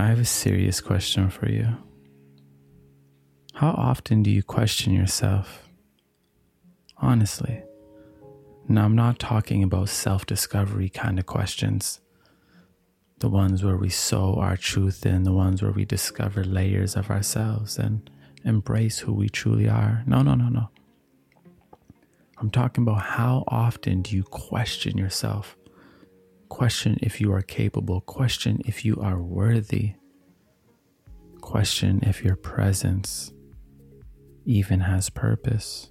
I have a serious question for you. How often do you question yourself? Honestly. Now, I'm not talking about self discovery kind of questions. The ones where we sow our truth in, the ones where we discover layers of ourselves and embrace who we truly are. No, no, no, no. I'm talking about how often do you question yourself? Question if you are capable. Question if you are worthy. Question if your presence even has purpose.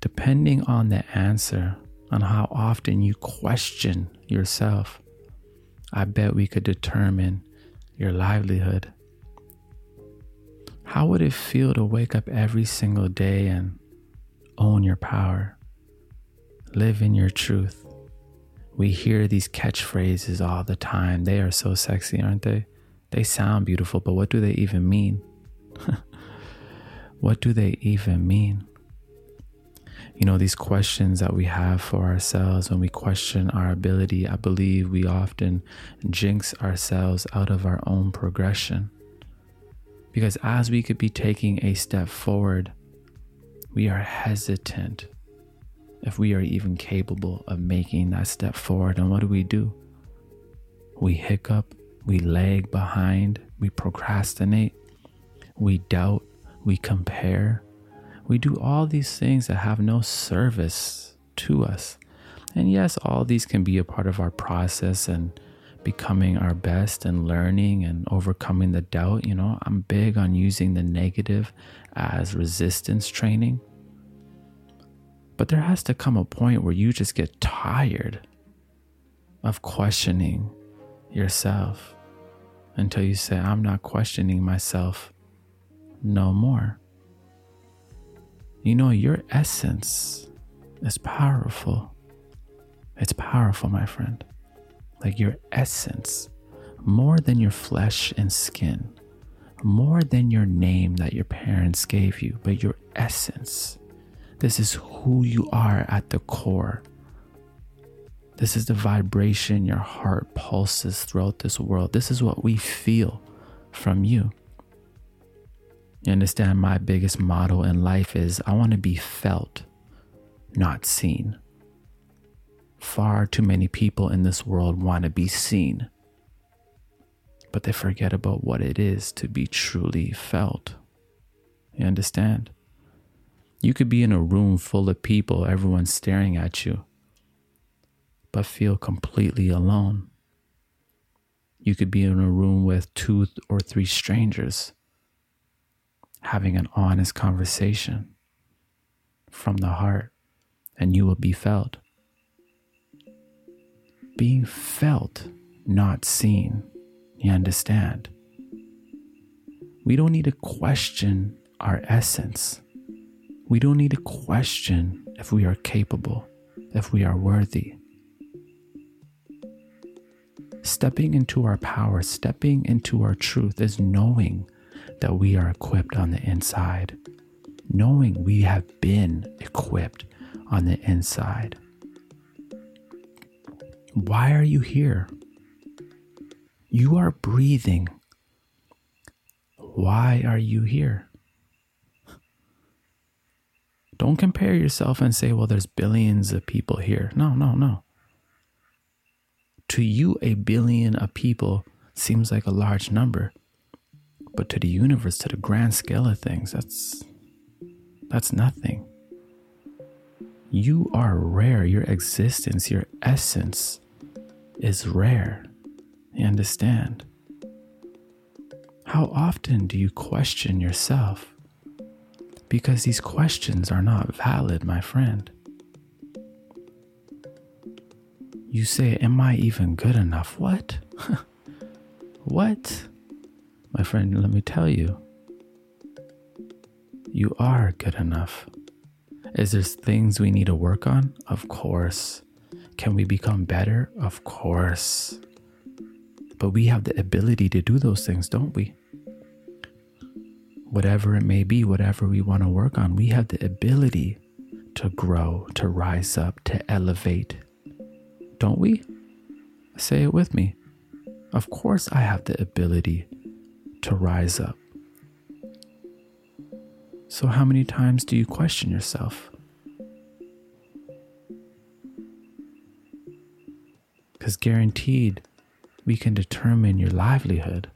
Depending on the answer, on how often you question yourself, I bet we could determine your livelihood. How would it feel to wake up every single day and own your power? Live in your truth. We hear these catchphrases all the time. They are so sexy, aren't they? They sound beautiful, but what do they even mean? what do they even mean? You know, these questions that we have for ourselves when we question our ability, I believe we often jinx ourselves out of our own progression. Because as we could be taking a step forward, we are hesitant if we are even capable of making that step forward. And what do we do? We hiccup, we lag behind, we procrastinate, we doubt, we compare. We do all these things that have no service to us. And yes, all these can be a part of our process and becoming our best and learning and overcoming the doubt. You know, I'm big on using the negative as resistance training. But there has to come a point where you just get tired of questioning yourself until you say, I'm not questioning myself no more. You know, your essence is powerful. It's powerful, my friend like your essence, more than your flesh and skin, more than your name that your parents gave you, but your essence. This is who you are at the core. This is the vibration your heart pulses throughout this world. This is what we feel from you. You understand my biggest motto in life is I want to be felt, not seen. Far too many people in this world want to be seen, but they forget about what it is to be truly felt. You understand? You could be in a room full of people, everyone staring at you, but feel completely alone. You could be in a room with two or three strangers having an honest conversation from the heart, and you will be felt being felt, not seen. You understand? We don't need to question our essence. We don't need to question if we are capable, if we are worthy. Stepping into our power, stepping into our truth is knowing that we are equipped on the inside, knowing we have been equipped on the inside. Why are you here? You are breathing. Why are you here? Don't compare yourself and say, well, there's billions of people here. No, no, no. To you, a billion of people seems like a large number. But to the universe, to the grand scale of things, that's that's nothing. You are rare. Your existence, your essence is rare. You understand? How often do you question yourself? Because these questions are not valid, my friend. You say, Am I even good enough? What? what? My friend, let me tell you, you are good enough. Is there things we need to work on? Of course. Can we become better? Of course. But we have the ability to do those things, don't we? Whatever it may be, whatever we want to work on, we have the ability to grow, to rise up, to elevate. Don't we? Say it with me. Of course, I have the ability to rise up. So, how many times do you question yourself? Because guaranteed, we can determine your livelihood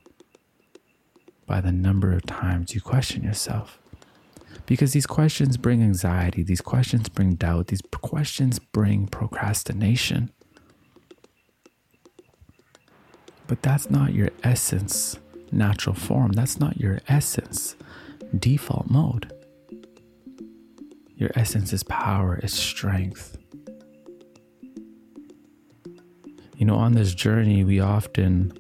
by the number of times you question yourself. Because these questions bring anxiety, these questions bring doubt, these questions bring procrastination. But that's not your essence, natural form. That's not your essence, default mode. Your essence is power, is strength. You know, on this journey, we often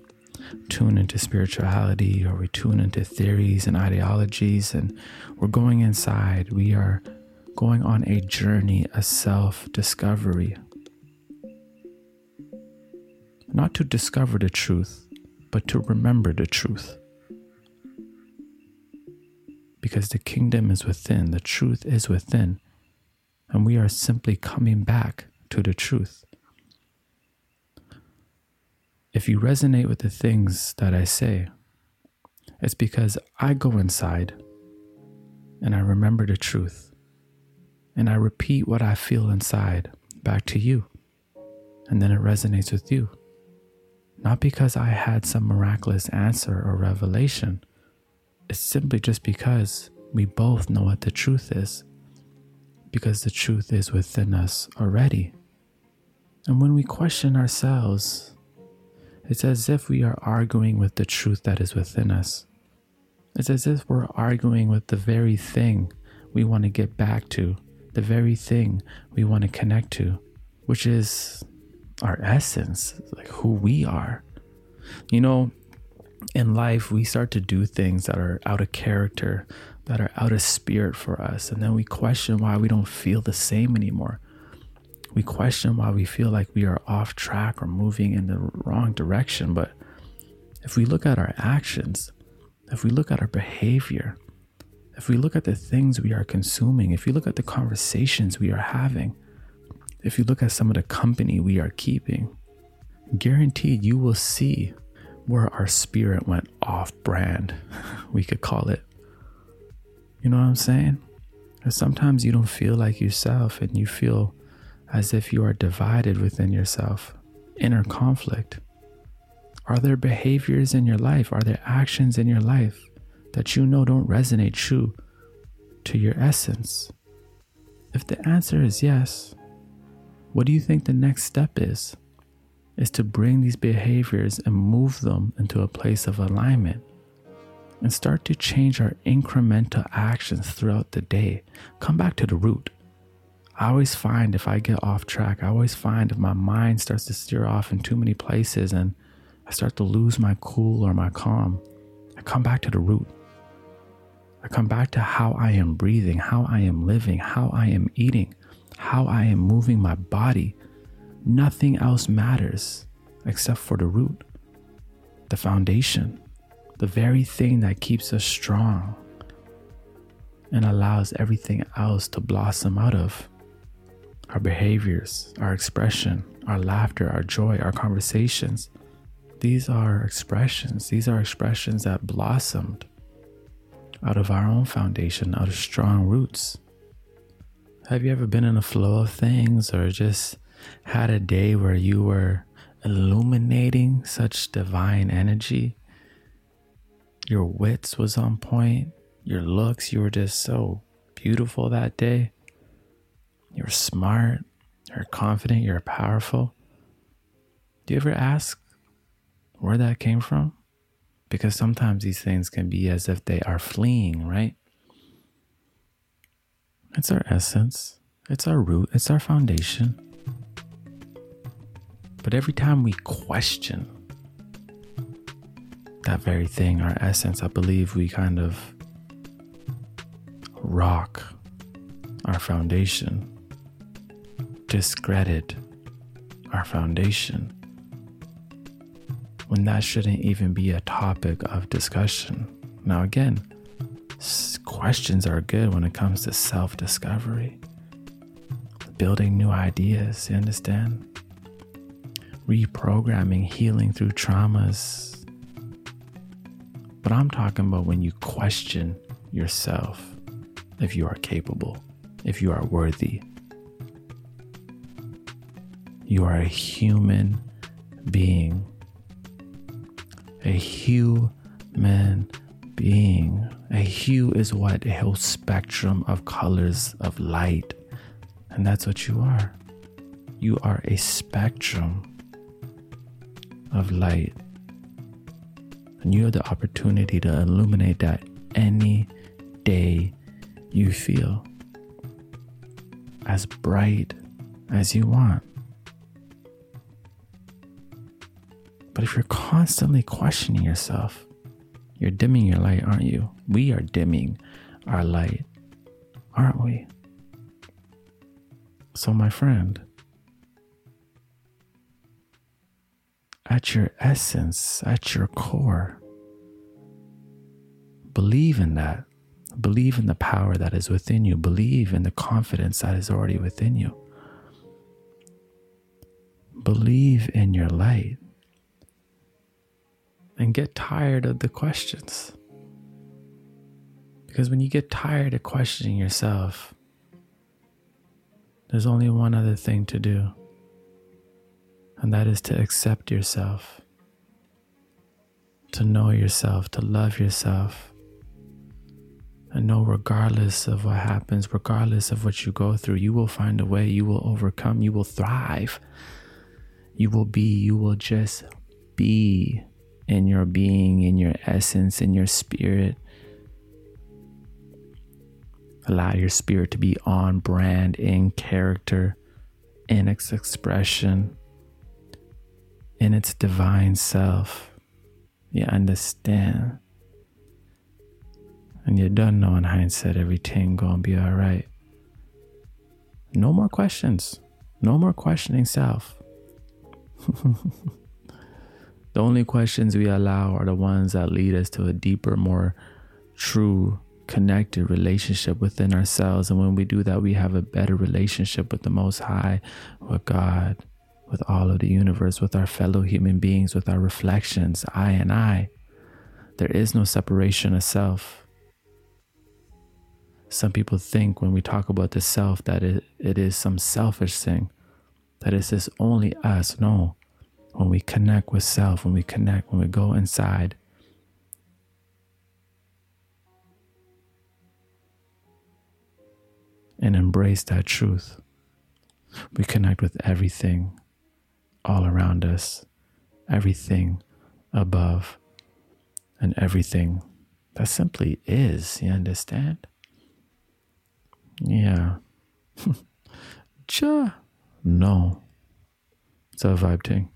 tune into spirituality or we tune into theories and ideologies, and we're going inside. We are going on a journey of self discovery. Not to discover the truth, but to remember the truth. Because the kingdom is within, the truth is within, and we are simply coming back to the truth. If you resonate with the things that I say, it's because I go inside and I remember the truth and I repeat what I feel inside back to you, and then it resonates with you. Not because I had some miraculous answer or revelation, it's simply just because we both know what the truth is, because the truth is within us already. And when we question ourselves it's as if we are arguing with the truth that is within us. It's as if we're arguing with the very thing we want to get back to, the very thing we want to connect to, which is our essence, like who we are. You know, in life, we start to do things that are out of character, that are out of spirit for us, and then we question why we don't feel the same anymore we question why we feel like we are off track or moving in the wrong direction. But if we look at our actions, if we look at our behavior, if we look at the things we are consuming, if you look at the conversations we are having, if you look at some of the company we are keeping, guaranteed you will see where our spirit went off brand, we could call it. You know what I'm saying? Because sometimes you don't feel like yourself and you feel as if you are divided within yourself, inner conflict? Are there behaviors in your life? Are there actions in your life that you know don't resonate true to your essence? If the answer is yes, what do you think the next step is? Is to bring these behaviors and move them into a place of alignment and start to change our incremental actions throughout the day. Come back to the root. I always find if I get off track, I always find if my mind starts to steer off in too many places and I start to lose my cool or my calm, I come back to the root. I come back to how I am breathing, how I am living, how I am eating, how I am moving my body. Nothing else matters except for the root, the foundation, the very thing that keeps us strong and allows everything else to blossom out of our behaviors, our expression, our laughter, our joy, our conversations. These are expressions. These are expressions that blossomed out of our own foundation, out of strong roots. Have you ever been in a flow of things or just had a day where you were illuminating such divine energy? Your wits was on point, your looks, you were just so beautiful that day. You're smart, you're confident, you're powerful. Do you ever ask where that came from? Because sometimes these things can be as if they are fleeing, right? It's our essence, it's our root, it's our foundation. But every time we question that very thing, our essence, I believe we kind of rock our foundation discredit our foundation when that shouldn't even be a topic of discussion. Now, again, questions are good when it comes to self discovery, building new ideas, you understand? reprogramming, healing through traumas. But I'm talking about when you question yourself if you are capable, if you are worthy. You are a human being, a human being. A hue is what? A whole spectrum of colors of light. And that's what you are. You are a spectrum of light. And you have the opportunity to illuminate that any day you feel as bright as you want. But if you're constantly questioning yourself, you're dimming your light, aren't you? We are dimming our light, aren't we? So, my friend, at your essence, at your core. Believe in that. Believe in the power that is within you. Believe in the confidence that is already within you. Believe in your light. Get tired of the questions. Because when you get tired of questioning yourself, there's only one other thing to do and that is to accept yourself, to know yourself, to love yourself, and know regardless of what happens, regardless of what you go through, you will find a way, you will overcome, you will thrive. You will be, you will just be in your being, in your essence, in your spirit. Allow your spirit to be on brand, in character, in its expression in its divine self. You understand. And you don't know in hindsight everything gonna be alright. No more questions. No more questioning self. the only questions we allow are the ones that lead us to a deeper, more true, connected relationship within ourselves. And when we do that, we have a better relationship with the Most High, with God with all of the universe, with our fellow human beings, with our reflections, I and I. There is no separation of self. Some people think when we talk about the self that it, it is some selfish thing, that it's just only us. No. When we connect with self, when we connect, when we go inside, and embrace that truth, we connect with everything all around us, everything above, and everything that simply is. You understand? Yeah. Jah. No. It's a vibe thing.